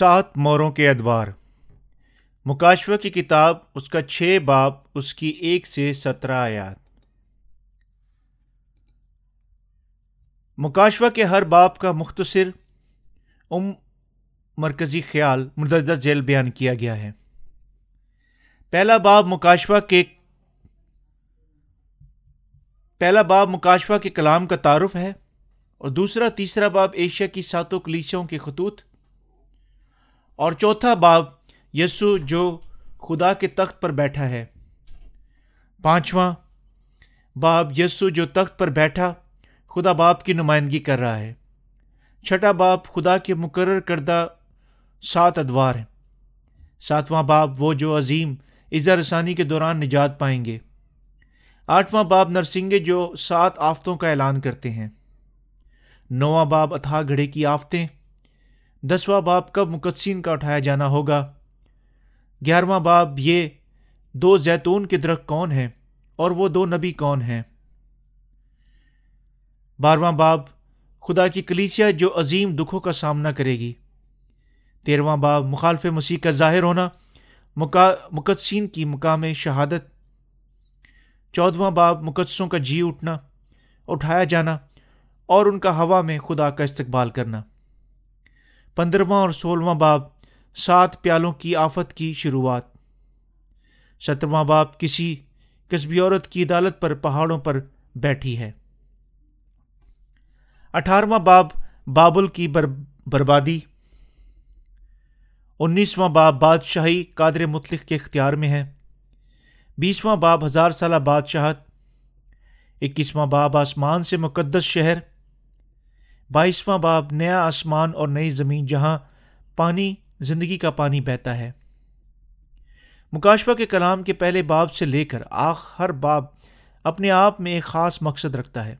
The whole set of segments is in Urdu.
سات موروں کے ادوار۔ مکاشفہ کی کتاب، اس کا چھ باب، اس کی ایک سے سترہ آیات۔ مکاشفہ کے ہر باپ کا مختصر ام مرکزی خیال مدرجہ ذیل بیان کیا گیا ہے۔ پہلا باب مکاشفہ کے، پہلا باب مکاشفہ کے کلام کا تعارف ہے اور دوسرا، تیسرا باب ایشیا کی ساتوں کلیچوں کے خطوط۔ اور چوتھا باب یسو جو خدا کے تخت پر بیٹھا ہے۔ پانچواں باب یسو جو تخت پر بیٹھا خدا باپ کی نمائندگی کر رہا ہے۔ چھٹا باپ خدا کے مقرر کردہ سات ادوار ہیں۔ ساتواں باب وہ جو عظیم عزا رسانی کے دوران نجات پائیں گے۔ آٹھواں باب نرسنگے جو سات آفتوں کا اعلان کرتے ہیں۔ نواں باب اتھا گھڑے کی آفتیں۔ دسواں باب کب مقدسین کا اٹھایا جانا ہوگا؟ گیارہواں باب یہ دو زیتون کے درخت کون ہیں اور وہ دو نبی کون ہیں؟ بارہواں باب خدا کی کلیسیا جو عظیم دکھوں کا سامنا کرے گی۔ تیرواں باب مخالف مسیح کا ظاہر ہونا مقدسین کی مقام شہادت۔ چودواں باب مقدسوں کا جی اٹھنا، اٹھایا جانا اور ان کا ہوا میں خدا کا استقبال کرنا۔ پندرہواں اور سولہواں باب، سات پیالوں کی آفت کی شروعات۔ سترواں باب، کسی قصبی عورت کی عدالت پر پہاڑوں پر بیٹھی ہے۔ اٹھارہواں باب، بابل کی بر، بربادی۔ انیسواں باب، بادشاہی قادر مطلق کے اختیار میں ہے۔ بیسواں باب، ہزار سالہ بادشاہت۔ اکیسواں باب، آسمان سے مقدس شہر۔ بائیسواں باب، نیا آسمان اور نئی زمین جہاں پانی، زندگی کا پانی بہتا ہے۔ مکاشفہ کے کلام کے پہلے باب سے لے کر آخ، ہر باب اپنے آپ میں ایک خاص مقصد رکھتا ہے۔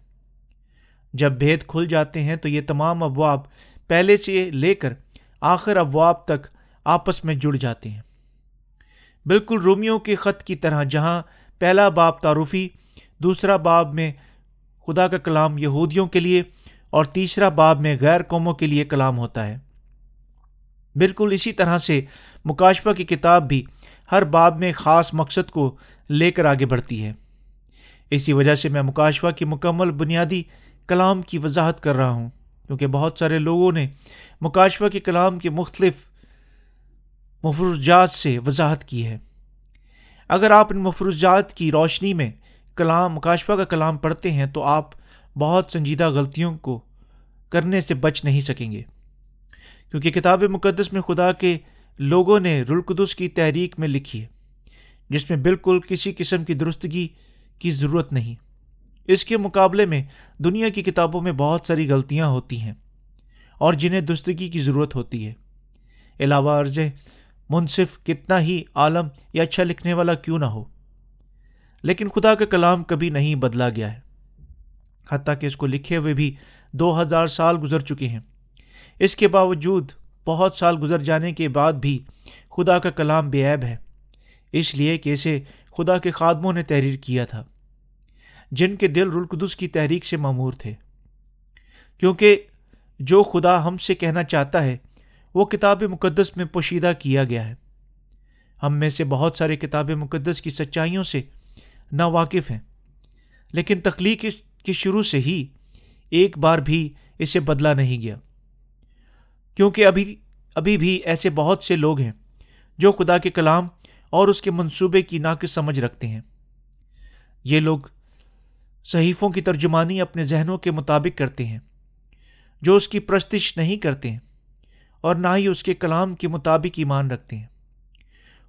جب بھید کھل جاتے ہیں تو یہ تمام ابواب پہلے سے لے کر آخر ابواب تک آپس میں جڑ جاتے ہیں۔ بالکل رومیوں کے خط کی طرح جہاں پہلا باب تعارفی، دوسرا باب میں خدا کا کلام یہودیوں کے لیے اور تیسرا باب میں غیر قوموں کے لیے کلام ہوتا ہے۔ بالکل اسی طرح سے مکاشفہ کی کتاب بھی ہر باب میں خاص مقصد کو لے کر آگے بڑھتی ہے۔ اسی وجہ سے میں مکاشفہ کی مکمل بنیادی کلام کی وضاحت کر رہا ہوں، کیونکہ بہت سارے لوگوں نے مکاشفہ کے کلام کے مختلف مفروضات سے وضاحت کی ہے۔ اگر آپ ان مفروضات کی روشنی میں کلام، مکاشفہ کا کلام پڑھتے ہیں تو آپ بہت سنجیدہ غلطیوں کو کرنے سے بچ نہیں سکیں گے۔ کیونکہ کتاب مقدس میں خدا کے لوگوں نے رلقدس کی تحریک میں لکھی ہے، جس میں بالکل کسی قسم کی درستگی کی ضرورت نہیں۔ اس کے مقابلے میں دنیا کی کتابوں میں بہت ساری غلطیاں ہوتی ہیں اور جنہیں درستگی کی ضرورت ہوتی ہے۔ علاوہ عرض منصف کتنا ہی عالم یا اچھا لکھنے والا کیوں نہ ہو، لیکن خدا کا کلام کبھی نہیں بدلا گیا ہے۔ حتیٰ کہ اس کو لکھے ہوئے بھی دو ہزار سال گزر چکے ہیں۔ اس کے باوجود بہت سال گزر جانے کے بعد بھی خدا کا کلام بے عیب ہے۔ اس لیے کہ اسے خدا کے خادموں نے تحریر کیا تھا، جن کے دل رلقدس کی تحریک سے معمور تھے۔ کیونکہ جو خدا ہم سے کہنا چاہتا ہے، وہ کتاب مقدس میں پوشیدہ کیا گیا ہے۔ ہم میں سے بہت سارے کتاب مقدس کی سچائیوں سے نا واقف ہیں، لیکن تخلیق کے شروع سے ہی ایک بار بھی اسے بدلا نہیں گیا۔ کیونکہ ابھی ابھی بھی ایسے بہت سے لوگ ہیں جو خدا کے کلام اور اس کے منصوبے کی ناقص سمجھ رکھتے ہیں۔ یہ لوگ صحیفوں کی ترجمانی اپنے ذہنوں کے مطابق کرتے ہیں، جو اس کی پرستش نہیں کرتے ہیں اور نہ ہی اس کے کلام کے مطابق ایمان رکھتے ہیں۔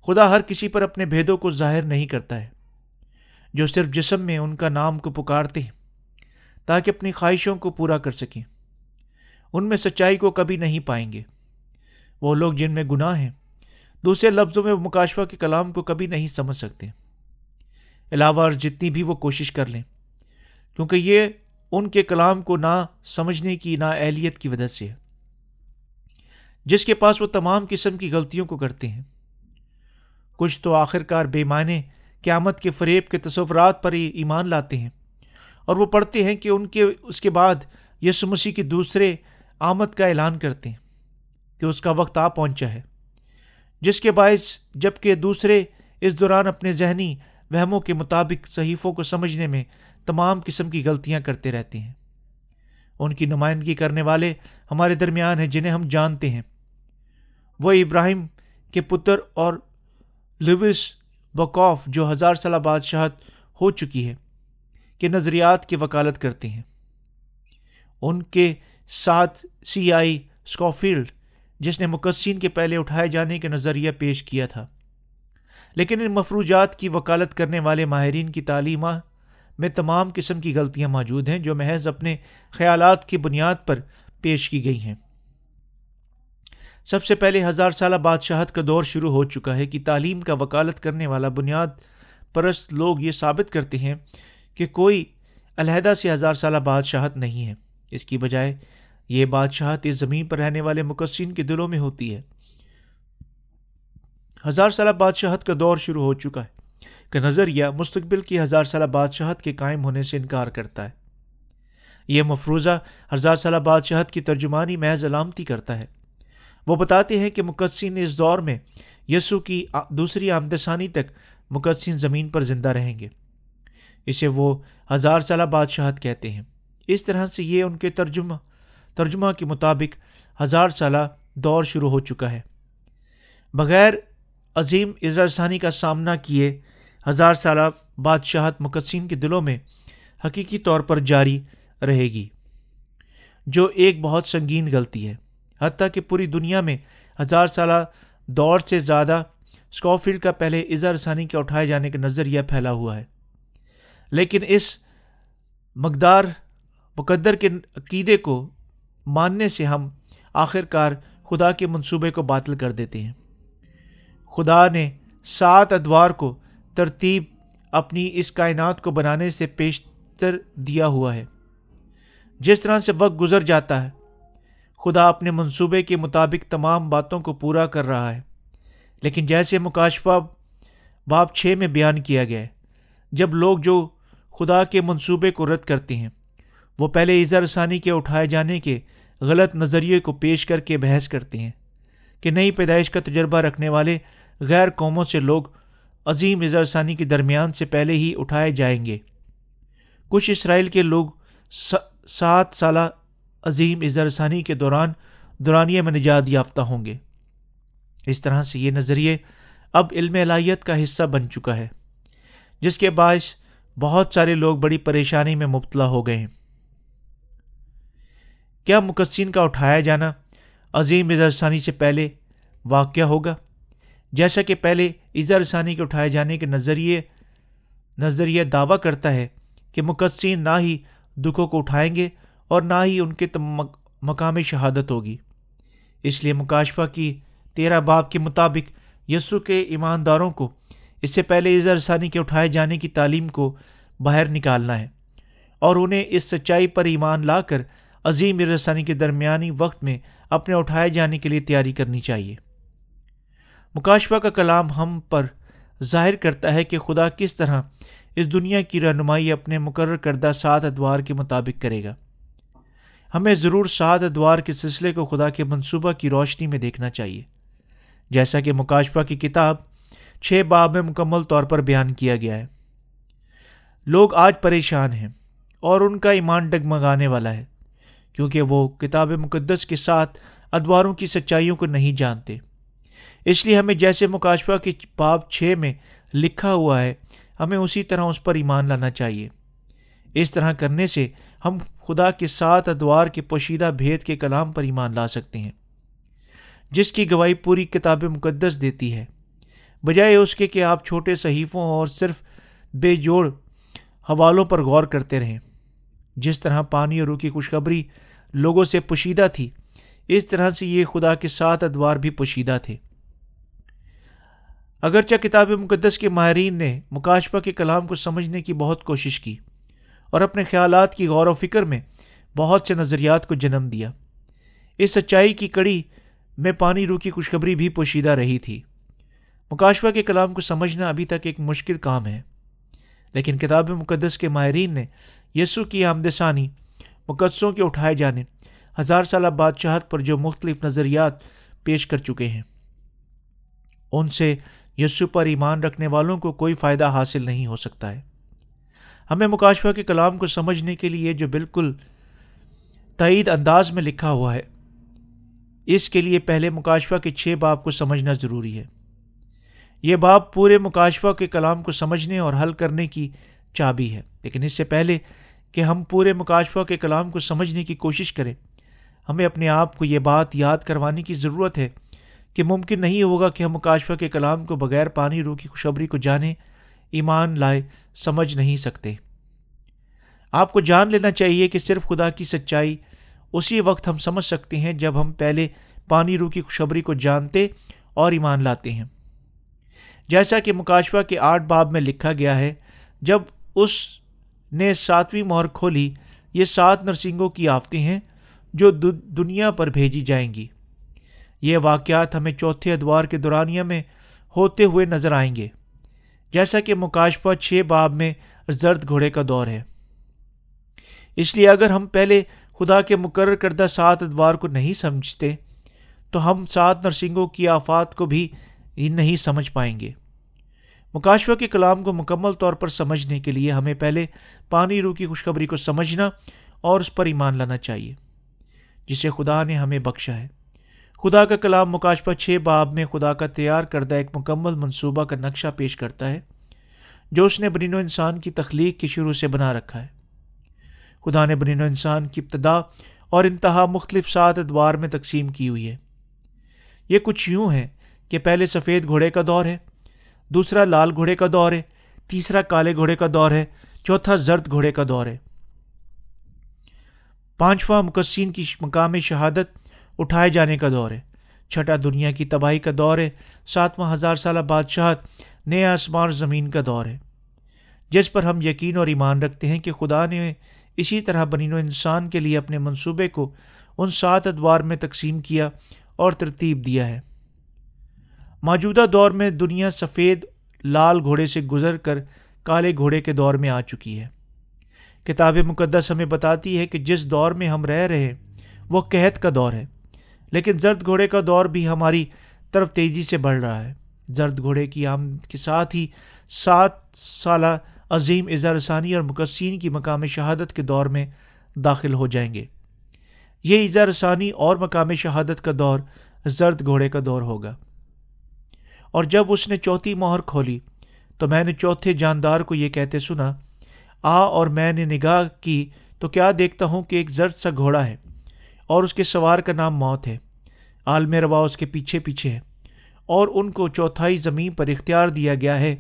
خدا ہر کسی پر اپنے بھیدوں کو ظاہر نہیں کرتا ہے، جو صرف جسم میں ان کا نام کو پکارتے ہیں۔ تاکہ اپنی خواہشوں کو پورا کر سکیں۔ ان میں سچائی کو کبھی نہیں پائیں گے۔ وہ لوگ جن میں گناہ ہیں، دوسرے لفظوں میں مکاشفہ کے کلام کو کبھی نہیں سمجھ سکتے۔ علاوہ اور جتنی بھی وہ کوشش کر لیں، کیونکہ یہ ان کے کلام کو نہ سمجھنے کی نا اہلیت کی وجہ سے ہے۔ جس کے پاس وہ تمام قسم کی غلطیوں کو کرتے ہیں۔ کچھ تو آخر کار بے معنی قیامت کے فریب کے تصورات پر ہی ایمان لاتے ہیں۔ اور وہ پڑھتے ہیں کہ ان کے، اس کے بعد یسو مسیح کے دوسرے آمد کا اعلان کرتے ہیں کہ اس کا وقت آ پہنچا ہے۔ جس کے باعث، جبکہ دوسرے اس دوران اپنے ذہنی وہموں کے مطابق صحیفوں کو سمجھنے میں تمام قسم کی غلطیاں کرتے رہتے ہیں۔ ان کی نمائندگی کرنے والے ہمارے درمیان ہیں جنہیں ہم جانتے ہیں۔ وہ ابراہیم کے پتر اور لوئس بکوف جو ہزار سالہ بادشاہت ہو چکی ہے۔ کہ نظریات کی وکالت کرتے ہیں۔ ان کے ساتھ سی آئی اسکوفیلڈ جس نے مقصین کے پہلے اٹھائے جانے کا نظریہ پیش کیا تھا۔ لیکن ان مفروجات کی وکالت کرنے والے ماہرین کی تعلیمہ میں تمام قسم کی غلطیاں موجود ہیں جو محض اپنے خیالات کی بنیاد پر پیش کی گئی ہیں۔ سب سے پہلے ہزار سالہ بادشاہت کا دور شروع ہو چکا ہے کہ تعلیم کا وکالت کرنے والا بنیاد پرست لوگ یہ ثابت کرتے ہیں کہ کوئی علیحدہ سے ہزار سالہ بادشاہت نہیں ہے۔ اس کی بجائے یہ بادشاہت اس زمین پر رہنے والے مقصین کے دلوں میں ہوتی ہے۔ ہزار سالہ بادشاہت کا دور شروع ہو چکا ہے کہ نظریہ مستقبل کی ہزار سالہ بادشاہت کے قائم ہونے سے انکار کرتا ہے۔ یہ مفروضہ ہزار سالہ بادشاہت کی ترجمانی محض علامتی کرتا ہے۔ وہ بتاتے ہیں کہ مقدسین اس دور میں یسو کی دوسری آمدسانی تک مقدسین زمین پر زندہ رہیں گے۔ اسے وہ ہزار سالہ بادشاہت کہتے ہیں۔ اس طرح سے یہ ان کے ترجمہ ترجمہ کے مطابق ہزار سالہ دور شروع ہو چکا ہے۔ بغیر عظیم ثانی کا سامنا کیے ہزار سالہ بادشاہت مقدسین کے دلوں میں حقیقی طور پر جاری رہے گی، جو ایک بہت سنگین غلطی ہے۔ حتیٰ کہ پوری دنیا میں ہزار سالہ دور سے زیادہ اسکوفیلڈ کا پہلے اظہار ثانی کے اٹھائے جانے کا نظریہ پھیلا ہوا ہے۔ لیکن اس مقدار مقدر کے عقیدے کو ماننے سے ہم آخر کار خدا کے منصوبے کو باطل کر دیتے ہیں۔ خدا نے سات ادوار کو ترتیب اپنی اس کائنات کو بنانے سے پیشتر دیا ہوا ہے۔ جس طرح سے وقت گزر جاتا ہے، خدا اپنے منصوبے کے مطابق تمام باتوں کو پورا کر رہا ہے۔ لیکن جیسے مکاشفہ باب چھ میں بیان کیا گیا ہے، جب لوگ جو خدا کے منصوبے کو رد کرتے ہیں۔ وہ پہلے اظہار ثانی کے اٹھائے جانے کے غلط نظریے کو پیش کر کے بحث کرتے ہیں کہ نئی پیدائش کا تجربہ رکھنے والے غیر قوموں سے لوگ عظیم اظہار ثانی کے درمیان سے پہلے ہی اٹھائے جائیں گے۔ کچھ اسرائیل کے لوگ سات سالہ عظیم اظہار ثانی کے دوران دورانیہ میں نجات یافتہ ہوں گے۔ اس طرح سے یہ نظریے اب علم الہیت کا حصہ بن چکا ہے، جس کے باعث بہت سارے لوگ بڑی پریشانی میں مبتلا ہو گئے ہیں۔ کیا مقدسین کا اٹھایا جانا عظیم اظہار سے پہلے واقعہ ہوگا؟ جیسا کہ پہلے اظہار کے اٹھائے جانے کے نظریے، نظریہ دعویٰ کرتا ہے کہ مقدسین نہ ہی دکھوں کو اٹھائیں گے اور نہ ہی ان کے مقام شہادت ہوگی۔ اس لیے مکاشفہ کی تیرہ باب کے مطابق یسو کے ایمانداروں کو اس سے پہلے اظہار ثانی کے اٹھائے جانے کی تعلیم کو باہر نکالنا ہے اور انہیں اس سچائی پر ایمان لا کر عظیم ثانی کے درمیانی وقت میں اپنے اٹھائے جانے کے لیے تیاری کرنی چاہیے۔ مکاشفہ کا کلام ہم پر ظاہر کرتا ہے کہ خدا کس طرح اس دنیا کی رہنمائی اپنے مقرر کردہ سات ادوار کے مطابق کرے گا۔ ہمیں ضرور سات ادوار کے سلسلے کو خدا کے منصوبہ کی روشنی میں دیکھنا چاہیے۔ جیسا کہ مکاشفہ کی کتاب چھ باب میں مکمل طور پر بیان کیا گیا ہے۔ لوگ آج پریشان ہیں اور ان کا ایمان ڈگمگانے والا ہے، کیونکہ وہ کتاب مقدس کے ساتھ ادواروں کی سچائیوں کو نہیں جانتے۔ اس لیے ہمیں جیسے مکاشفہ کے باب چھ میں لکھا ہوا ہے، ہمیں اسی طرح اس پر ایمان لانا چاہیے۔ اس طرح کرنے سے ہم خدا کے ساتھ ادوار کے پوشیدہ بھید کے کلام پر ایمان لا سکتے ہیں، جس کی گواہی پوری کتاب مقدس دیتی ہے۔ بجائے اس کے کہ آپ چھوٹے صحیفوں اور صرف بے جوڑ حوالوں پر غور کرتے رہیں۔ جس طرح پانی اور روح کی خوشخبری لوگوں سے پوشیدہ تھی، اس طرح سے یہ خدا کے ساتھ ادوار بھی پوشیدہ تھے۔ اگرچہ کتاب مقدس کے ماہرین نے مکاشفہ کے کلام کو سمجھنے کی بہت کوشش کی اور اپنے خیالات کی غور و فکر میں بہت سے نظریات کو جنم دیا، اس سچائی کی کڑی میں پانی روح کی خوشخبری بھی پوشیدہ رہی تھی۔ مکاشفہ کے کلام کو سمجھنا ابھی تک ایک مشکل کام ہے۔ لیکن کتاب مقدس کے ماہرین نے یسو کی آمد مقدسوں کے اٹھائے جانے ہزار سالہ بادشاہت پر جو مختلف نظریات پیش کر چکے ہیں، ان سے یسو پر ایمان رکھنے والوں کو کوئی فائدہ حاصل نہیں ہو سکتا ہے۔ ہمیں مکاشفہ کے کلام کو سمجھنے کے لیے جو بالکل تعید انداز میں لکھا ہوا ہے، اس کے لیے پہلے مکاشفہ کے چھ باپ کو سمجھنا ضروری ہے۔ یہ باپ پورے مکاشفہ کے کلام کو سمجھنے اور حل کرنے کی چابی ہے۔ لیکن اس سے پہلے کہ ہم پورے مکاشفہ کے کلام کو سمجھنے کی کوشش کریں، ہمیں اپنے آپ کو یہ بات یاد کروانے کی ضرورت ہے کہ ممکن نہیں ہوگا کہ ہم مکاشفہ کے کلام کو بغیر پانی روح کی خوشبری کو جانیں ایمان لائے، سمجھ نہیں سکتے۔ آپ کو جان لینا چاہیے کہ صرف خدا کی سچائی اسی وقت ہم سمجھ سکتے ہیں جب ہم پہلے پانی روح کی خوشبری کو جانتے اور ایمان لاتے ہیں۔ جیسا کہ مکاشفہ کے آٹھ باب میں لکھا گیا ہے، جب اس نے ساتویں مہر کھولی، یہ سات نرسنگوں کی آفتے ہیں جو دنیا پر بھیجی جائیں گی۔ یہ واقعات ہمیں چوتھے ادوار کے دورانیہ میں ہوتے ہوئے نظر آئیں گے، جیسا کہ مکاشفہ چھ باب میں زرد گھوڑے کا دور ہے۔ اس لیے اگر ہم پہلے خدا کے مقرر کردہ سات ادوار کو نہیں سمجھتے، تو ہم سات نرسنگوں کی آفات کو بھی نہیں سمجھ پائیں گے۔ مکاشفہ کے کلام کو مکمل طور پر سمجھنے کے لیے ہمیں پہلے پانی روح کی خوشخبری کو سمجھنا اور اس پر ایمان لانا چاہیے، جسے خدا نے ہمیں بخشا ہے۔ خدا کا کلام مکاشفہ چھ باب میں خدا کا تیار کردہ ایک مکمل منصوبہ کا نقشہ پیش کرتا ہے، جو اس نے برین و انسان کی تخلیق کے شروع سے بنا رکھا ہے۔ خدا نے برین و انسان کی ابتدا اور انتہا مختلف سات ادوار میں تقسیم کی ہوئی ہے۔ یہ کچھ یوں ہے کہ پہلے سفید گھوڑے کا دور ہے دوسرا لال گھوڑے کا دور ہے، تیسرا کالے گھوڑے کا دور ہے، چوتھا زرد گھوڑے کا دور ہے۔ پانچواں مقصین کی مقام شہادت اٹھائے جانے کا دور ہے۔ چھٹا دنیا کی تباہی کا دور ہے۔ ساتواں ہزار سالہ بادشاہت نئے آسمان اور زمین کا دور ہے۔ جس پر ہم یقین اور ایمان رکھتے ہیں کہ خدا نے اسی طرح بنین و انسان کے لیے اپنے منصوبے کو ان سات ادوار میں تقسیم کیا اور ترتیب دیا ہے۔ موجودہ دور میں دنیا سفید، لال گھوڑے سے گزر کر کالے گھوڑے کے دور میں آ چکی ہے۔ کتاب مقدس ہمیں بتاتی ہے کہ جس دور میں ہم رہ رہے وہ قحط کا دور ہے۔ لیکن زرد گھوڑے کا دور بھی ہماری طرف تیزی سے بڑھ رہا ہے۔ زرد گھوڑے کی آمد کے ساتھ ہی سات سالہ عظیم اظہارثانی اور مقصین کی مقام شہادت کے دور میں داخل ہو جائیں گے۔ یہ اظہارثانی اور مقام شہادت کا دور زرد گھوڑے کا دور ہوگا۔ اور جب اس نے چوتھی مہر کھولی تو میں نے چوتھے جاندار کو یہ کہتے سنا، آ اور میں نے نگاہ کی تو کیا دیکھتا ہوں کہ ایک زرد سا گھوڑا ہے اور اس کے سوار کا نام موت ہے۔ عالم روا اس کے پیچھے پیچھے ہے اور ان کو چوتھائی زمین پر اختیار دیا گیا ہے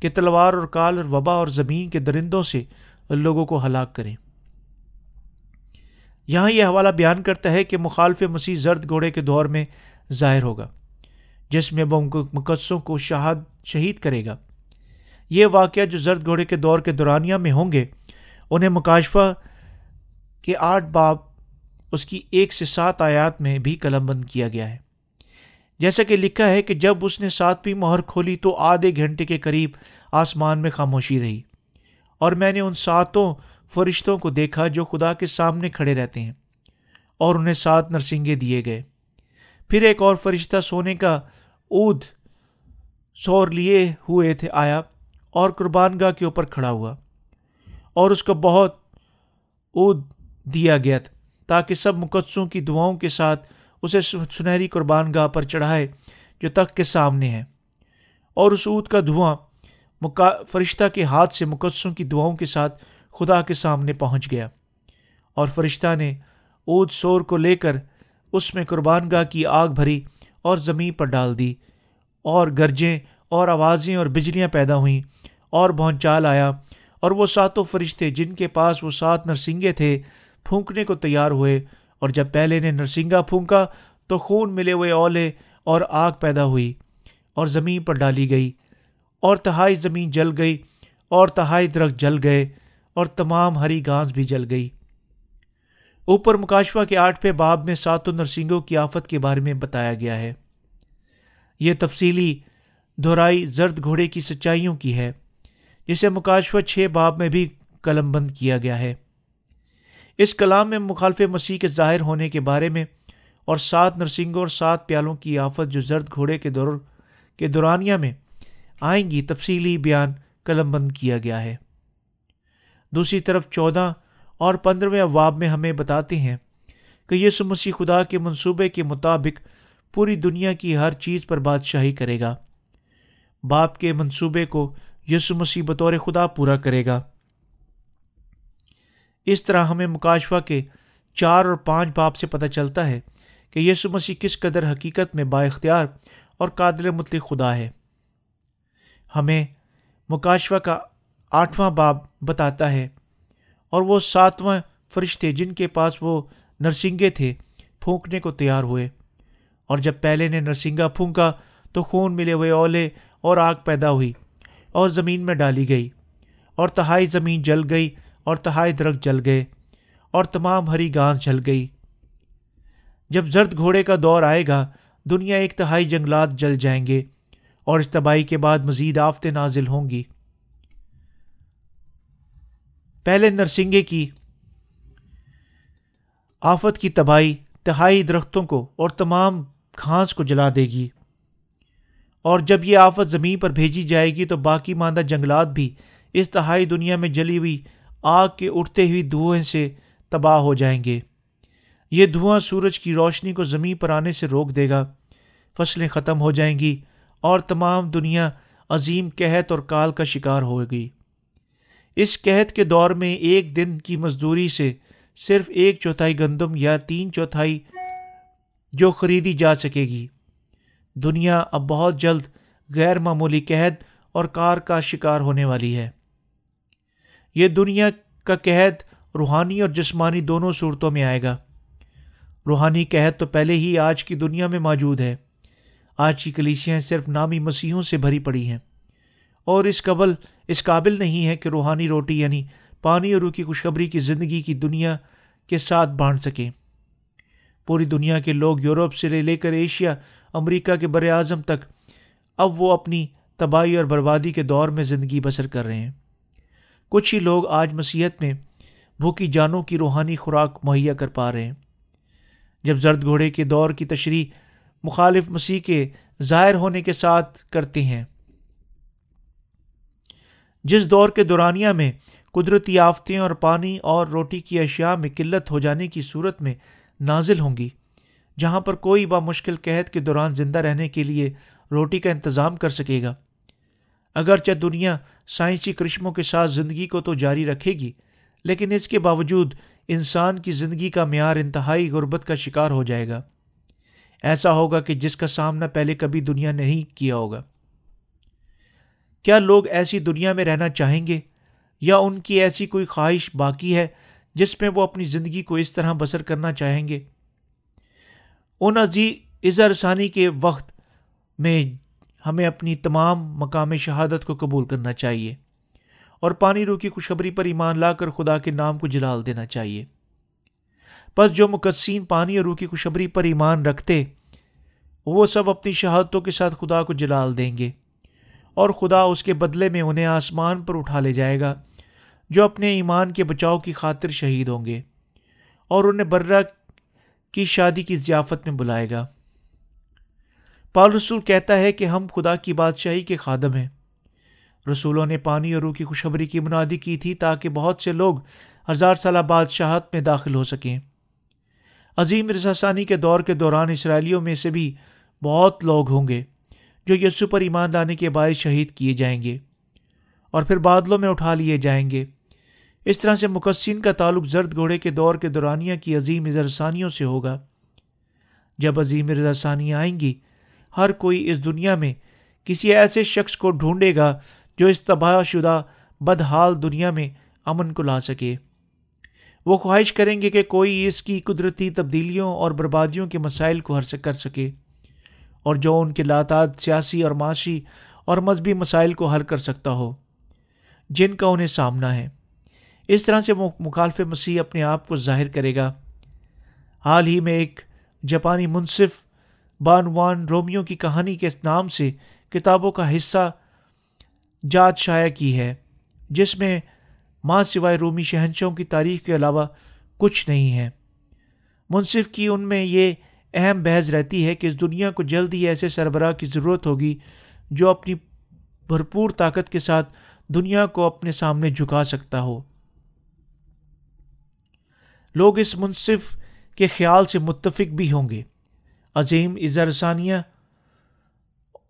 کہ تلوار اور کال اور وبا اور زمین کے درندوں سے لوگوں کو ہلاک کریں۔ یہاں یہ حوالہ بیان کرتا ہے کہ مخالف مسیح زرد گھوڑے کے دور میں ظاہر ہوگا۔ جس میں وہ مقدسوں کو شہاد شہید کرے گا۔ یہ واقعہ جو زرد گھوڑے کے دور کے دورانیہ میں ہوں گے، انہیں مکاشفہ کے آٹھ باپ اس کی ایک سے سات آیات میں بھی قلم بند کیا گیا ہے۔ جیسا کہ لکھا ہے کہ جب اس نے ساتویں مہر کھولی تو آدھے گھنٹے کے قریب آسمان میں خاموشی رہی اور میں نے ان ساتوں فرشتوں کو دیکھا جو خدا کے سامنے کھڑے رہتے ہیں اور انہیں سات نرسنگے دیے گئے۔ پھر ایک اور فرشتہ سونے کا اود سور لیے ہوئے تھے آیا اور قربان گاہ کے اوپر کھڑا ہوا اور اس کو بہت اود دیا گیا تھا تاکہ سب مقدسوں کی دعاؤں کے ساتھ اسے سنہری قربان گاہ پر چڑھائے جو تخت کے سامنے ہے۔ اور اس اود کا دھواں فرشتہ کے ہاتھ سے مقدسوں کی دعاؤں کے ساتھ خدا کے سامنے پہنچ گیا اور فرشتہ نے اود سور کو لے کر اس میں قربان گاہ کی آگ بھری اور زمین پر ڈال دی اور گرجیں اور آوازیں اور بجلیاں پیدا ہوئیں اور بہنچال آیا اور وہ ساتوں فرشتے جن کے پاس وہ سات نرسنگے تھے، پھونکنے کو تیار ہوئے اور جب پہلے نے نرسنگا پھونکا تو خون ملے ہوئے اولے اور آگ پیدا ہوئی اور زمین پر ڈالی گئی اور تہائی زمین جل گئی اور تہائی درخت جل گئے اور تمام ہری گھاس بھی جل گئی۔ اوپر مکاشفہ کے آٹھویں باب میں ساتوں نرسنگوں کی آفت کے بارے میں بتایا گیا ہے۔ یہ تفصیلی دہرائی زرد گھوڑے کی سچائیوں کی ہے، جسے مکاشفہ چھ باب میں بھی قلم بند کیا گیا ہے۔ اس کلام میں مخالف مسیح کے ظاہر ہونے کے بارے میں اور سات نرسنگوں اور سات پیالوں کی آفت جو زرد گھوڑے کے دور کے دورانیہ میں آئیں گی، تفصیلی بیان قلم بند کیا گیا ہے۔ دوسری طرف چودہ اور پندرہویں ابواب میں ہمیں بتاتے ہیں کہ یسو مسیح خدا کے منصوبے کے مطابق پوری دنیا کی ہر چیز پر بادشاہی کرے گا۔ باپ کے منصوبے کو یسو مسیح بطور خدا پورا کرے گا۔ اس طرح ہمیں مکاشفہ کے چار اور پانچ باپ سے پتہ چلتا ہے کہ یسو مسیح کس قدر حقیقت میں با اختیار اور قادر مطلق خدا ہے۔ ہمیں مکاشفہ کا آٹھواں باب بتاتا ہے اور وہ ساتواں فرشتے جن کے پاس وہ نرسنگے تھے، پھونکنے کو تیار ہوئے۔ اور جب پہلے نے نرسنگا پھونکا تو خون ملے ہوئے اولے اور آگ پیدا ہوئی اور زمین میں ڈالی گئی اور تہائی زمین جل گئی اور تہائی درخت جل گئے اور تمام ہری گھاس جل گئی۔ جب زرد گھوڑے کا دور آئے گا، دنیا ایک تہائی جنگلات جل جائیں گے اور اس تباہی کے بعد مزید آفتیں نازل ہوں گی۔ پہلے نرسنگے کی آفت کی تباہی تہائی درختوں کو اور تمام گھاس کو جلا دے گی۔ اور جب یہ آفت زمین پر بھیجی جائے گی تو باقی ماندہ جنگلات بھی اس تہائی دنیا میں جلی ہوئی آگ کے اٹھتے ہوئی دھوئیں سے تباہ ہو جائیں گے۔ یہ دھواں سورج کی روشنی کو زمین پر آنے سے روک دے گا۔ فصلیں ختم ہو جائیں گی اور تمام دنیا عظیم قحط اور کال کا شکار ہوگی اس قحط کے دور میں ایک دن کی مزدوری سے صرف ایک چوتھائی گندم یا تین چوتھائی جو خریدی جا سکے گی۔ دنیا اب بہت جلد غیر معمولی قحط اور کار کا شکار ہونے والی ہے۔ یہ دنیا کا قحط روحانی اور جسمانی دونوں صورتوں میں آئے گا۔ روحانی قحط تو پہلے ہی آج کی دنیا میں موجود ہے۔ آج کی کلیسیاں صرف نامی مسیحوں سے بھری پڑی ہیں اور اس قبل اس قابل نہیں ہے کہ روحانی روٹی یعنی پانی اور روح کی خوشخبری کی زندگی کی دنیا کے ساتھ بانٹ سکیں۔ پوری دنیا کے لوگ یورپ سے لے کر ایشیا، امریکہ کے بر اعظم تک اب وہ اپنی تباہی اور بربادی کے دور میں زندگی بسر کر رہے ہیں۔ کچھ ہی لوگ آج مسیحت میں بھوکی جانوں کی روحانی خوراک مہیا کر پا رہے ہیں۔ جب زرد گھوڑے کے دور کی تشریح مخالف مسیح کے ظاہر ہونے کے ساتھ کرتے ہیں جس دور کے دورانیہ میں قدرتی آفتیں اور پانی اور روٹی کی اشیاء میں قلت ہو جانے کی صورت میں نازل ہوں گی، جہاں پر کوئی بامشکل قحط کے دوران زندہ رہنے کے لیے روٹی کا انتظام کر سکے گا۔ اگرچہ دنیا سائنسی کرشموں کے ساتھ زندگی کو تو جاری رکھے گی، لیکن اس کے باوجود انسان کی زندگی کا معیار انتہائی غربت کا شکار ہو جائے گا۔ ایسا ہوگا کہ جس کا سامنا پہلے کبھی دنیا نے نہیں کیا ہوگا۔ کیا لوگ ایسی دنیا میں رہنا چاہیں گے؟ یا ان کی ایسی کوئی خواہش باقی ہے جس میں وہ اپنی زندگی کو اس طرح بسر کرنا چاہیں گے؟ ان عزی اظہر ثانی کے وقت میں ہمیں اپنی تمام مقام شہادت کو قبول کرنا چاہیے اور پانی رو کی خوشخبری پر ایمان لا کر خدا کے نام کو جلال دینا چاہیے۔ بس جو مقدسین پانی اور روح کی خوشبری پر ایمان رکھتے، وہ سب اپنی شہادتوں کے ساتھ خدا کو جلال دیں گے۔ اور خدا اس کے بدلے میں انہیں آسمان پر اٹھا لے جائے گا، جو اپنے ایمان کے بچاؤ کی خاطر شہید ہوں گے، اور انہیں برہ کی شادی کی ضیافت میں بلائے گا۔ پال رسول کہتا ہے کہ ہم خدا کی بادشاہی کے خادم ہیں۔ رسولوں نے پانی اور روح کی خوشخبری کی منادی کی تھی تاکہ بہت سے لوگ ہزار سالہ بادشاہت میں داخل ہو سکیں۔ عظیم ثانی کے دور کے دوران اسرائیلیوں میں سے بھی بہت لوگ ہوں گے۔ جو یسو پر ایمان لانے کے باعث شہید کیے جائیں گے اور پھر بادلوں میں اٹھا لیے جائیں گے۔ اس طرح سے مقصین کا تعلق زرد گھوڑے کے دور کے دورانیہ کی عظیم ثانیوں سے ہوگا۔ جب عظیم ثانی آئیں گی، ہر کوئی اس دنیا میں کسی ایسے شخص کو ڈھونڈے گا جو اس تباہ شدہ بدحال دنیا میں امن کو لا سکے۔ وہ خواہش کریں گے کہ کوئی اس کی قدرتی تبدیلیوں اور بربادیوں کے مسائل کو حر کر سکے۔ اور جو ان کے لاتعد سیاسی اور معاشی اور مذہبی مسائل کو حل کر سکتا ہو، جن کا انہیں سامنا ہے۔ اس طرح سے مخالف مسیح اپنے آپ کو ظاہر کرے گا۔ حال ہی میں ایک جاپانی منصف بانوان رومیو کی کہانی کے نام سے کتابوں کا حصہ جات شائع کی ہے، جس میں ماں سوائے رومی شہنشوں کی تاریخ کے علاوہ کچھ نہیں ہے۔ منصف کی ان میں یہ اہم بحث رہتی ہے کہ اس دنیا کو جلد ہی ایسے سربراہ کی ضرورت ہوگی جو اپنی بھرپور طاقت کے ساتھ دنیا کو اپنے سامنے جھکا سکتا ہو۔ لوگ اس منصف کے خیال سے متفق بھی ہوں گے۔ عظیم اظہرثانیہ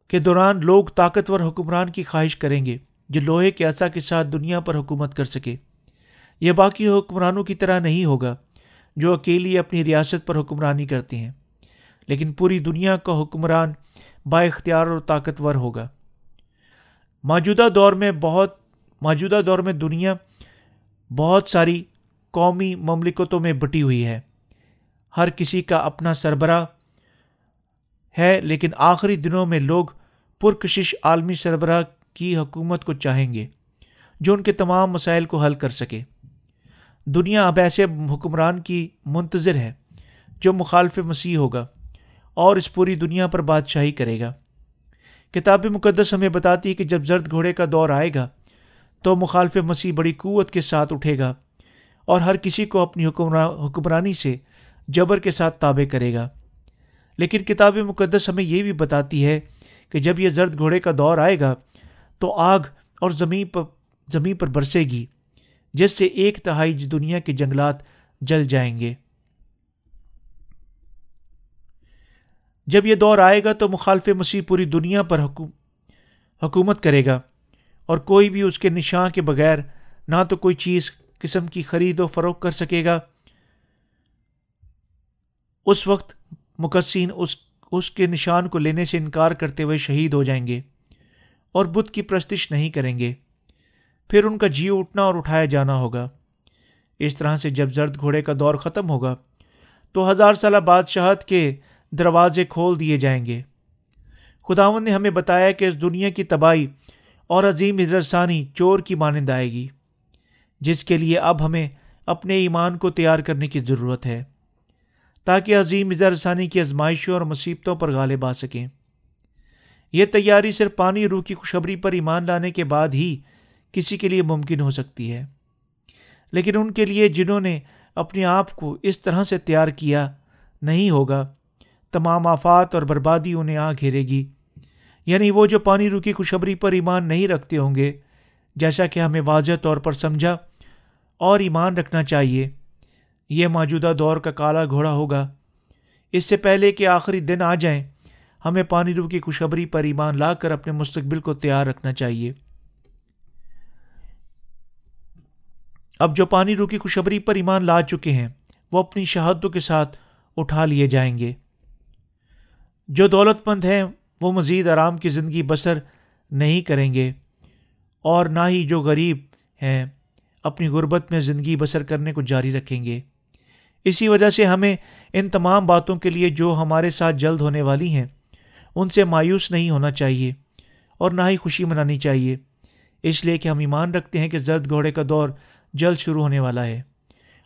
کے دوران لوگ طاقتور حکمران کی خواہش کریں گے جو لوہے کے عصا کے ساتھ دنیا پر حکومت کر سکے۔ یہ باقی حکمرانوں کی طرح نہیں ہوگا جو اکیلی اپنی ریاست پر حکمرانی کرتے ہیں۔ لیکن پوری دنیا کا حکمران با اختیار اور طاقتور ہوگا۔ موجودہ دور میں بہت، موجودہ دور میں دنیا بہت ساری قومی مملکتوں میں بٹی ہوئی ہے۔ ہر کسی کا اپنا سربراہ ہے، لیکن آخری دنوں میں لوگ پرکشش عالمی سربراہ کی حکومت کو چاہیں گے، جو ان کے تمام مسائل کو حل کر سکے۔ دنیا اب ایسے حکمران کی منتظر ہے جو مخالف مسیح ہوگا۔ اور اس پوری دنیا پر بادشاہی کرے گا۔ کتاب مقدس ہمیں بتاتی ہے کہ جب زرد گھوڑے کا دور آئے گا، تو مخالف مسیح بڑی قوت کے ساتھ اٹھے گا اور ہر کسی کو اپنی حکمرانی سے جبر کے ساتھ تابع کرے گا۔ لیکن کتاب مقدس ہمیں یہ بھی بتاتی ہے کہ جب یہ زرد گھوڑے کا دور آئے گا، تو آگ اور زمین پر زمین پر برسے گی، جس سے ایک تہائی دنیا کے جنگلات جل جائیں گے۔ جب یہ دور آئے گا تو مخالف مسیح پوری دنیا پر حکومت کرے گا اور کوئی بھی اس کے نشان کے بغیر نہ تو کوئی چیز قسم کی خرید و فروخت کر سکے گا۔ اس وقت مقصین اس اس کے نشان کو لینے سے انکار کرتے ہوئے شہید ہو جائیں گے اور بدھ کی پرستش نہیں کریں گے۔ پھر ان کا جی اٹھنا اور اٹھایا جانا ہوگا۔ اس طرح سے جب زرد گھوڑے کا دور ختم ہوگا تو ہزار سالہ بادشاہت کے دروازے کھول دیے جائیں گے۔ خداون نے ہمیں بتایا کہ اس دنیا کی تباہی اور عظیم ازرسانی چور کی مانند آئے گی، جس کے لیے اب ہمیں اپنے ایمان کو تیار کرنے کی ضرورت ہے، تاکہ عظیم ازرسانی کی آزمائشوں اور مصیبتوں پر غالب آ سکیں۔ یہ تیاری صرف پانی روح کی خوشبری پر ایمان لانے کے بعد ہی کسی کے لیے ممکن ہو سکتی ہے، لیکن ان کے لیے جنہوں نے اپنے آپ کو اس طرح سے تیار کیا نہیں ہوگا۔ تمام آفات اور بربادی انہیں آ گھیرے گی۔ یعنی وہ جو پانی روکی خوشبری پر ایمان نہیں رکھتے ہوں گے، جیسا کہ ہمیں واضح طور پر سمجھا اور ایمان رکھنا چاہیے۔ یہ موجودہ دور کا کالا گھوڑا ہوگا۔ اس سے پہلے کہ آخری دن آ جائیں، ہمیں پانی رو کی خوشبری پر ایمان لا کر اپنے مستقبل کو تیار رکھنا چاہیے۔ اب جو پانی رو کی خوشبری پر ایمان لا چکے ہیں، وہ اپنی شہادتوں کے ساتھ اٹھا لیے جائیں گے۔ جو دولت مند ہیں، وہ مزید آرام کی زندگی بسر نہیں کریں گے اور نہ ہی جو غریب ہیں اپنی غربت میں زندگی بسر کرنے کو جاری رکھیں گے۔ اسی وجہ سے ہمیں ان تمام باتوں کے لیے جو ہمارے ساتھ جلد ہونے والی ہیں، ان سے مایوس نہیں ہونا چاہیے اور نہ ہی خوشی منانی چاہیے۔ اس لیے کہ ہم ایمان رکھتے ہیں کہ زرد گھوڑے کا دور جلد شروع ہونے والا ہے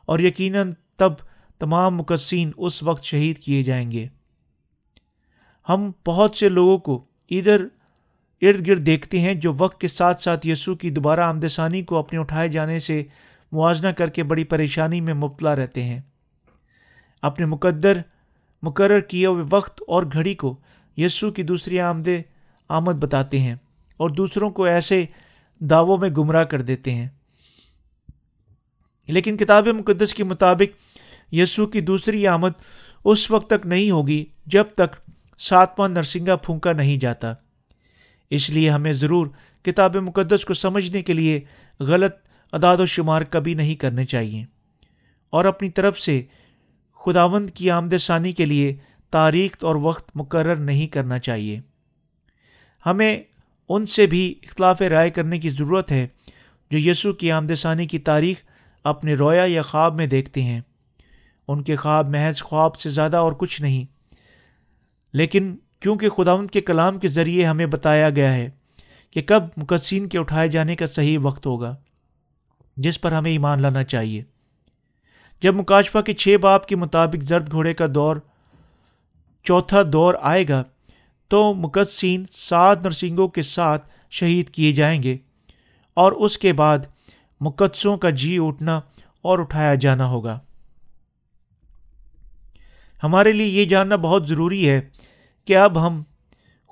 اور یقیناً تب تمام مقصین اس وقت شہید کیے جائیں گے۔ ہم بہت سے لوگوں کو ادھر ارد گرد دیکھتے ہیں جو وقت کے ساتھ ساتھ یسوع کی دوبارہ آمدسانی کو اپنے اٹھائے جانے سے موازنہ کر کے بڑی پریشانی میں مبتلا رہتے ہیں۔ اپنے مقدر، مقرر کیے ہوئے وقت اور گھڑی کو یسوع کی دوسری آمد آمد بتاتے ہیں اور دوسروں کو ایسے دعووں میں گمراہ کر دیتے ہیں۔ لیکن کتاب مقدس کے مطابق یسوع کی دوسری آمد اس وقت تک نہیں ہوگی جب تک ساتواں نرسنگا پھونکا نہیں جاتا۔ اس لیے ہمیں ضرور کتاب مقدس کو سمجھنے کے لیے غلط اداد و شمار کبھی نہیں کرنے چاہیے۔ اور اپنی طرف سے خداوند کی آمد ثانی کے لیے تاریخ اور وقت مقرر نہیں کرنا چاہیے۔ ہمیں ان سے بھی اختلاف رائے کرنے کی ضرورت ہے جو یسوع کی آمد ثانی کی تاریخ اپنے رویا یا خواب میں دیکھتے ہیں۔ ان کے خواب محض خواب سے زیادہ اور کچھ نہیں۔ لیکن کیونکہ خداوند کے کلام کے ذریعے ہمیں بتایا گیا ہے کہ کب مقدسین کے اٹھائے جانے کا صحیح وقت ہوگا، جس پر ہمیں ایمان لانا چاہیے۔ جب مکاشفہ کے چھ باپ کے مطابق زرد گھوڑے کا دور، چوتھا دور آئے گا، تو مقدسین سات نرسنگوں کے ساتھ شہید کیے جائیں گے اور اس کے بعد مقدسوں کا جی اٹھنا اور اٹھایا جانا ہوگا۔ ہمارے لیے یہ جاننا بہت ضروری ہے کہ اب ہم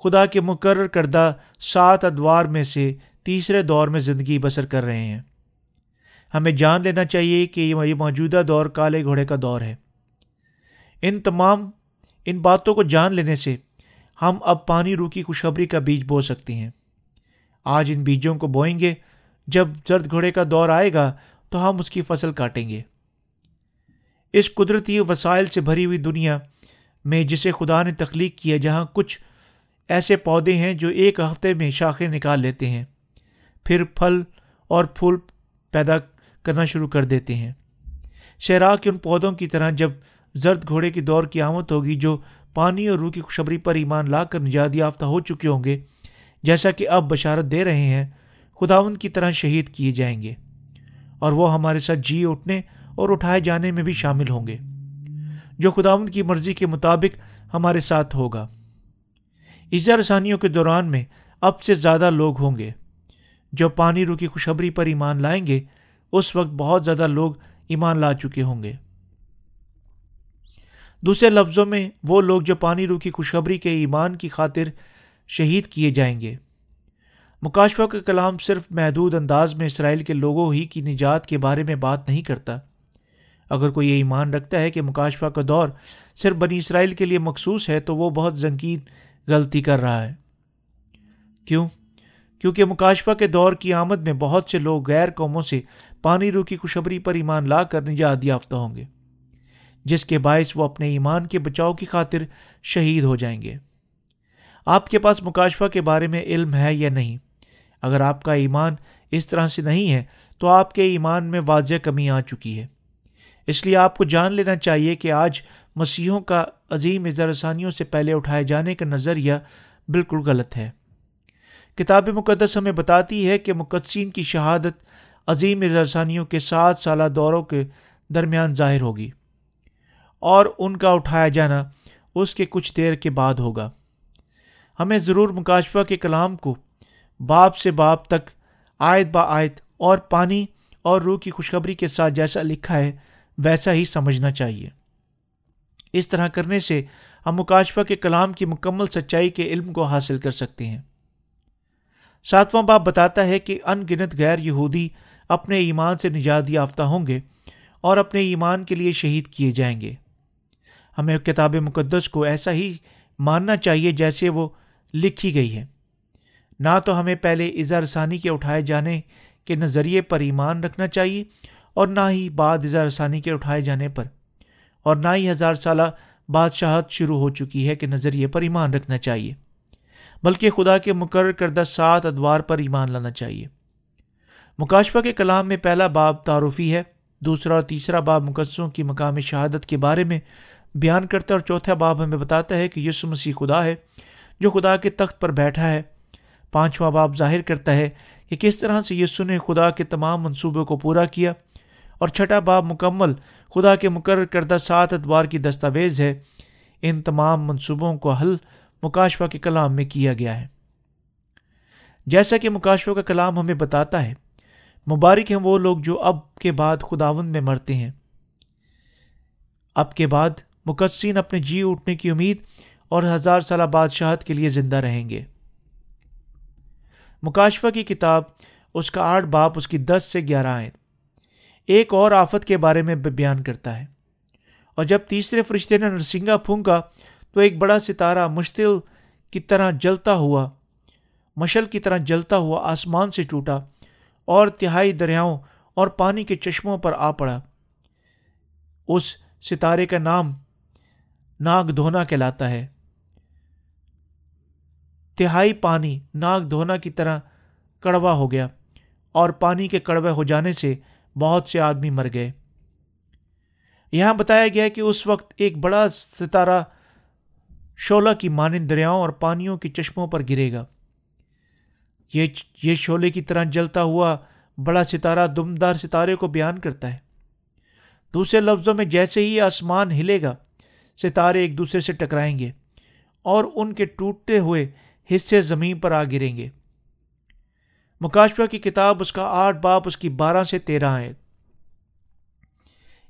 خدا کے مقرر کردہ سات ادوار میں سے تیسرے دور میں زندگی بسر کر رہے ہیں۔ ہمیں جان لینا چاہیے کہ یہ موجودہ دور کالے گھوڑے کا دور ہے۔ ان تمام، ان باتوں کو جان لینے سے ہم اب پانی روکی خوشخبری کا بیج بو سکتے ہیں۔ آج ان بیجوں کو بوئیں گے، جب زرد گھوڑے کا دور آئے گا تو ہم اس کی فصل کاٹیں گے۔ اس قدرتی وسائل سے بھری ہوئی دنیا میں جسے خدا نے تخلیق کیا، جہاں کچھ ایسے پودے ہیں جو ایک ہفتے میں شاخیں نکال لیتے ہیں، پھر پھل اور پھول پیدا کرنا شروع کر دیتے ہیں۔ شہرا کے ان پودوں کی طرح جب زرد گھوڑے کی دور کی آمد ہوگی، جو پانی اور روح کی خوشبری پر ایمان لا کر نجات یافتہ ہو چکے ہوں گے، جیسا کہ اب بشارت دے رہے ہیں خداون کی طرح شہید کیے جائیں گے اور وہ ہمارے ساتھ جی اٹھنے اور اٹھائے جانے میں بھی شامل ہوں گے۔ جو خداون کی مرضی کے مطابق ہمارے ساتھ ہوگا۔ ایزا رسانیوں کے دوران میں اب سے زیادہ لوگ ہوں گے۔ جو پانی رو کی خوشبری پر ایمان لائیں گے، اس وقت بہت زیادہ لوگ ایمان لا چکے ہوں گے۔ دوسرے لفظوں میں، وہ لوگ جو پانی رو کی خوشخبری کے ایمان کی خاطر شہید کیے جائیں گے۔ مکاشفہ کا کلام صرف محدود انداز میں اسرائیل کے لوگوں ہی کی نجات کے بارے میں بات نہیں کرتا۔ اگر کوئی یہ ایمان رکھتا ہے کہ مکاشفہ کا دور صرف بنی اسرائیل کے لیے مخصوص ہے تو وہ بہت ذنقین غلطی کر رہا ہے۔ کیوں؟ کیونکہ مکاشفہ کے دور کی آمد میں بہت سے لوگ غیر قوموں سے پانی رو کی خوشبری پر ایمان لا کر نجات یافتہ ہوں گے، جس کے باعث وہ اپنے ایمان کے بچاؤ کی خاطر شہید ہو جائیں گے۔ آپ کے پاس مکاشفہ کے بارے میں علم ہے یا نہیں؟ اگر آپ کا ایمان اس طرح سے نہیں ہے تو آپ کے ایمان میں واضح کمی آ چکی ہے۔ اس لیے آپ کو جان لینا چاہیے کہ آج مسیحوں کا عظیم اظہارثانیوں سے پہلے اٹھائے جانے کا نظریہ بالکل غلط ہے۔ کتاب مقدس ہمیں بتاتی ہے کہ مقدسین کی شہادت عظیم اظہارثانیوں کے سات سالہ دوروں کے درمیان ظاہر ہوگی اور ان کا اٹھایا جانا اس کے کچھ دیر کے بعد ہوگا۔ ہمیں ضرور مکاشفہ کے کلام کو باپ سے باپ تک آیت با آیت اور پانی اور روح کی خوشخبری کے ساتھ جیسا لکھا ہے ویسا ہی سمجھنا چاہیے۔ اس طرح کرنے سے ہم مکاشفہ کے کلام کی مکمل سچائی کے علم کو حاصل کر سکتے ہیں۔ ساتواں باپ بتاتا ہے کہ ان گنت غیر یہودی اپنے ایمان سے نجات یافتہ ہوں گے اور اپنے ایمان کے لیے شہید کیے جائیں گے۔ ہمیں کتاب مقدس کو ایسا ہی ماننا چاہیے جیسے وہ لکھی گئی ہے۔ نہ تو ہمیں پہلے اظہار ثانی کے اٹھائے جانے کے نظریے پر ایمان رکھنا چاہیے اور نہ ہی بعد اظہار ثانی کے اٹھائے جانے پر۔ اور نہ ہی ہزار سالہ بادشاہت شروع ہو چکی ہے کہ نظریے پر ایمان رکھنا چاہیے، بلکہ خدا کے مقرر کردہ سات ادوار پر ایمان لانا چاہیے۔ مکاشفہ کے کلام میں پہلا باب تعارفی ہے، دوسرا اور تیسرا باب مقدسوں کی مقام شہادت کے بارے میں بیان کرتا ہے، اور چوتھا باب ہمیں بتاتا ہے کہ یسو مسیح خدا ہے، جو خدا کے تخت پر بیٹھا ہے۔ پانچواں باب ظاہر کرتا ہے کہ کس طرح سے یسو نے خدا کے تمام منصوبوں کو پورا کیا۔ اور چھٹا باب مکمل خدا کے مقرر کردہ سات ادوار کی دستاویز ہے۔ ان تمام منصوبوں کو حل مکاشفہ کے کلام میں کیا گیا ہے۔ جیسا کہ مکاشفہ کا کلام ہمیں بتاتا ہے، مبارک ہیں وہ لوگ جو اب کے بعد خداون میں مرتے ہیں۔ اب کے بعد مقدسین اپنے جی اٹھنے کی امید اور ہزار سالہ بادشاہت کے لیے زندہ رہیں گے۔ مکاشفہ کی کتاب، اس کا آٹھ باپ، اس کی دس سے گیارہ آئے ایک اور آفت کے بارے میں بیان کرتا ہے۔ اور جب تیسرے فرشتے نے نرسنگا پھونکا، تو ایک بڑا ستارہ مشتل کی طرح جلتا ہوا، مشل کی طرح جلتا ہوا آسمان سے ٹوٹا اور تہائی دریاؤں اور پانی کے چشموں پر آ پڑا۔ اس ستارے کا نام ناگ دھونا کہلاتا ہے۔ تہائی پانی ناگ دھونا کی طرح کڑوا ہو گیا اور پانی کے کڑوے ہو جانے سے بہت سے آدمی مر گئے۔ یہاں بتایا گیا کہ اس وقت ایک بڑا ستارہ شولہ کی مانند دریاؤں اور پانیوں کے چشموں پر گرے گا۔ یہ یہ شعلے کی طرح جلتا ہوا بڑا ستارہ دمدار ستارے کو بیان کرتا ہے۔ دوسرے لفظوں میں جیسے ہی آسمان ہلے گا، ستارے ایک دوسرے سے ٹکرائیں گے اور ان کے ٹوٹتے ہوئے حصے زمین پر آ گریں گے۔ مکاشفہ کی کتاب اس کا آٹھ باپ اس کی بارہ سے تیرہ ہے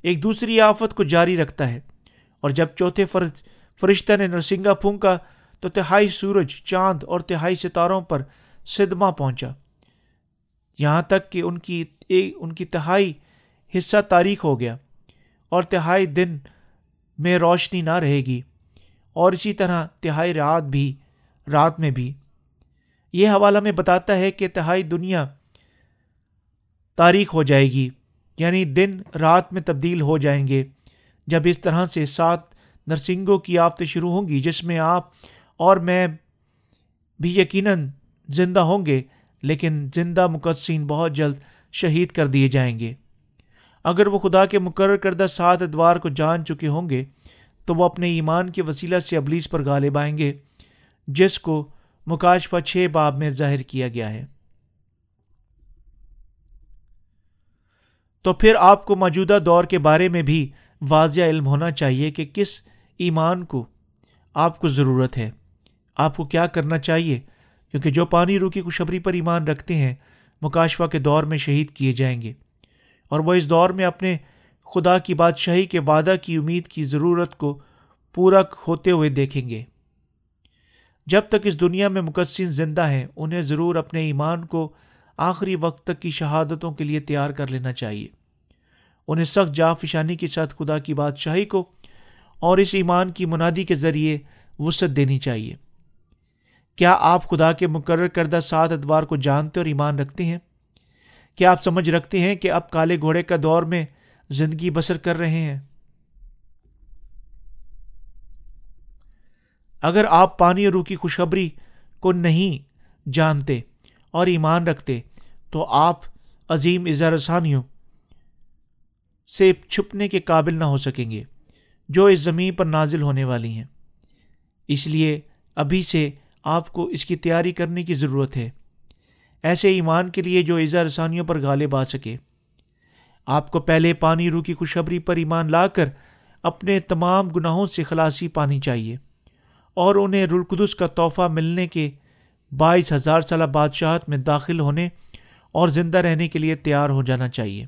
ایک دوسری آفت کو جاری رکھتا ہے اور جب چوتھے فرض فرشتہ نے نرسنگا پھونکا تو تہائی سورج، چاند اور تہائی ستاروں پر صدمہ پہنچا۔ یہاں تک کہ ان کی ان کی تہائی حصہ تاریخ ہو گیا اور تہائی دن میں روشنی نہ رہے گی اور اسی طرح تہائی رات بھی رات میں بھی۔ یہ حوالہ میں بتاتا ہے کہ تہائی دنیا تاریخ ہو جائے گی یعنی دن رات میں تبدیل ہو جائیں گے۔ جب اس طرح سے سات نرسنگوں کی آفتیں شروع ہوں گی، جس میں آپ اور میں بھی یقیناً زندہ ہوں گے، لیکن زندہ مقدسین بہت جلد شہید کر دیے جائیں گے۔ اگر وہ خدا کے مقرر کردہ سات ادوار کو جان چکے ہوں گے، تو وہ اپنے ایمان کے وسیلہ سے ابلیس پر غالب آئیں گے، جس کو مکاشفہ چھ باب میں ظاہر کیا گیا ہے۔ تو پھر آپ کو موجودہ دور کے بارے میں بھی واضح علم ہونا چاہیے کہ کس ایمان کو آپ کو ضرورت ہے۔ آپ کو کیا کرنا چاہیے؟ کیونکہ جو پانی روکی خوشبری پر ایمان رکھتے ہیں، مکاشفہ کے دور میں شہید کیے جائیں گے۔ اور وہ اس دور میں اپنے خدا کی بادشاہی کے وعدہ کی امید کی ضرورت کو پورا ہوتے ہوئے دیکھیں گے۔ جب تک اس دنیا میں مقدسین زندہ ہیں، انہیں ضرور اپنے ایمان کو آخری وقت تک کی شہادتوں کے لیے تیار کر لینا چاہیے۔ انہیں سخت جا فشانی کے ساتھ خدا کی بادشاہی کو اور اس ایمان کی منادی کے ذریعے وسعت دینی چاہیے۔ کیا آپ خدا کے مقرر کردہ سات ادوار کو جانتے اور ایمان رکھتے ہیں؟ کیا آپ سمجھ رکھتے ہیں کہ اب کالے گھوڑے کا دور میں زندگی بسر کر رہے ہیں؟ اگر آپ پانی اور روح کی خوشخبری کو نہیں جانتے اور ایمان رکھتے، تو آپ عظیم اظہار رسانیوں سے چھپنے کے قابل نہ ہو سکیں گے، جو اس زمین پر نازل ہونے والی ہیں۔ اس لیے ابھی سے آپ کو اس کی تیاری کرنے کی ضرورت ہے۔ ایسے ایمان کے لیے جو اظہار رسانیوں پر غالب آ سکے۔ آپ کو پہلے پانی، روح کی خوشخبری پر ایمان لا کر اپنے تمام گناہوں سے خلاصی پانی چاہیے۔ اور انہیں رلقدس کا تحفہ ملنے کے بائیس ہزار سالہ بادشاہت میں داخل ہونے اور زندہ رہنے کے لیے تیار ہو جانا چاہیے۔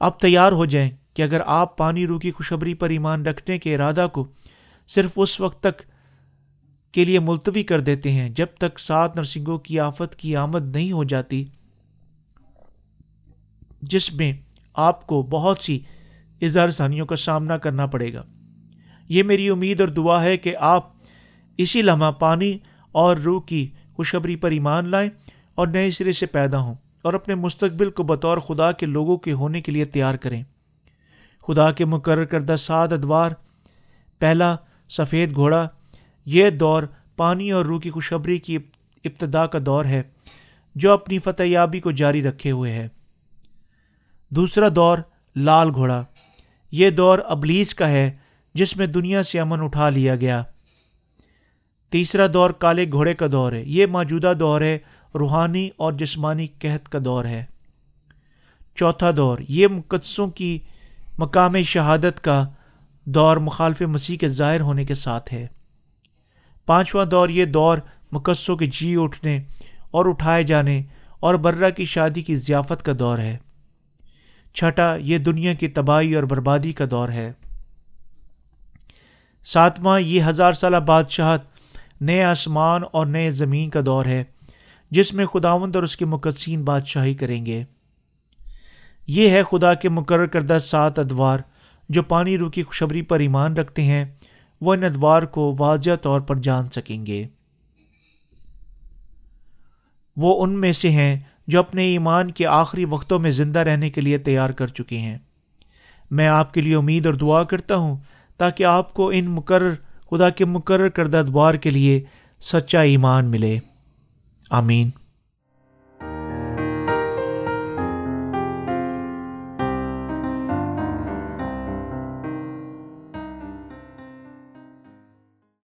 اب تیار ہو جائیں کہ اگر آپ پانی روح کی خوشبری پر ایمان رکھنے کے ارادہ کو صرف اس وقت تک کے لیے ملتوی کر دیتے ہیں جب تک سات نرسنگوں کی آفت کی آمد نہیں ہو جاتی، جس میں آپ کو بہت سی اظہار ثانیوں کا سامنا کرنا پڑے گا۔ یہ میری امید اور دعا ہے کہ آپ اسی لمحہ پانی اور روح کی خوشخبری پر ایمان لائیں اور نئے سرے سے پیدا ہوں اور اپنے مستقبل کو بطور خدا کے لوگوں کے ہونے کے لیے تیار کریں۔ خدا کے مقرر کردہ سات ادوار، پہلا سفید گھوڑا، یہ دور پانی اور روح کی خوشخبری کی ابتدا کا دور ہے جو اپنی فتح یابی کو جاری رکھے ہوئے ہے۔ دوسرا دور، لال گھوڑا، یہ دور ابلیس کا ہے جس میں دنیا سے امن اٹھا لیا گیا۔ تیسرا دور کالے گھوڑے کا دور ہے۔ یہ موجودہ دور ہے، روحانی اور جسمانی قحط کا دور ہے۔ چوتھا دور، یہ مقدسوں کی مقام شہادت کا دور مخالف مسیح کے ظاہر ہونے کے ساتھ ہے۔ پانچواں دور، یہ دور مقدسوں کے جی اٹھنے اور اٹھائے جانے اور برہ کی شادی کی ضیافت کا دور ہے۔ چھٹا، یہ دنیا کی تباہی اور بربادی کا دور ہے۔ ساتواں یہ ہزار سالہ بادشاہت نئے آسمان اور نئے زمین کا دور ہے، جس میں خداوند اور اس کے مقدسین بادشاہی کریں گے۔ یہ ہے خدا کے مقرر کردہ سات ادوار جو پانی رو کی خوشبری پر ایمان رکھتے ہیں، وہ ان ادوار کو واضح طور پر جان سکیں گے۔ وہ ان میں سے ہیں جو اپنے ایمان کے آخری وقتوں میں زندہ رہنے کے لیے تیار کر چکے ہیں۔ میں آپ کے لیے امید اور دعا کرتا ہوں تاکہ آپ کو ان مقرر، خدا کے مقرر کردہ ادوار کے لیے سچا ایمان ملے۔ آمین۔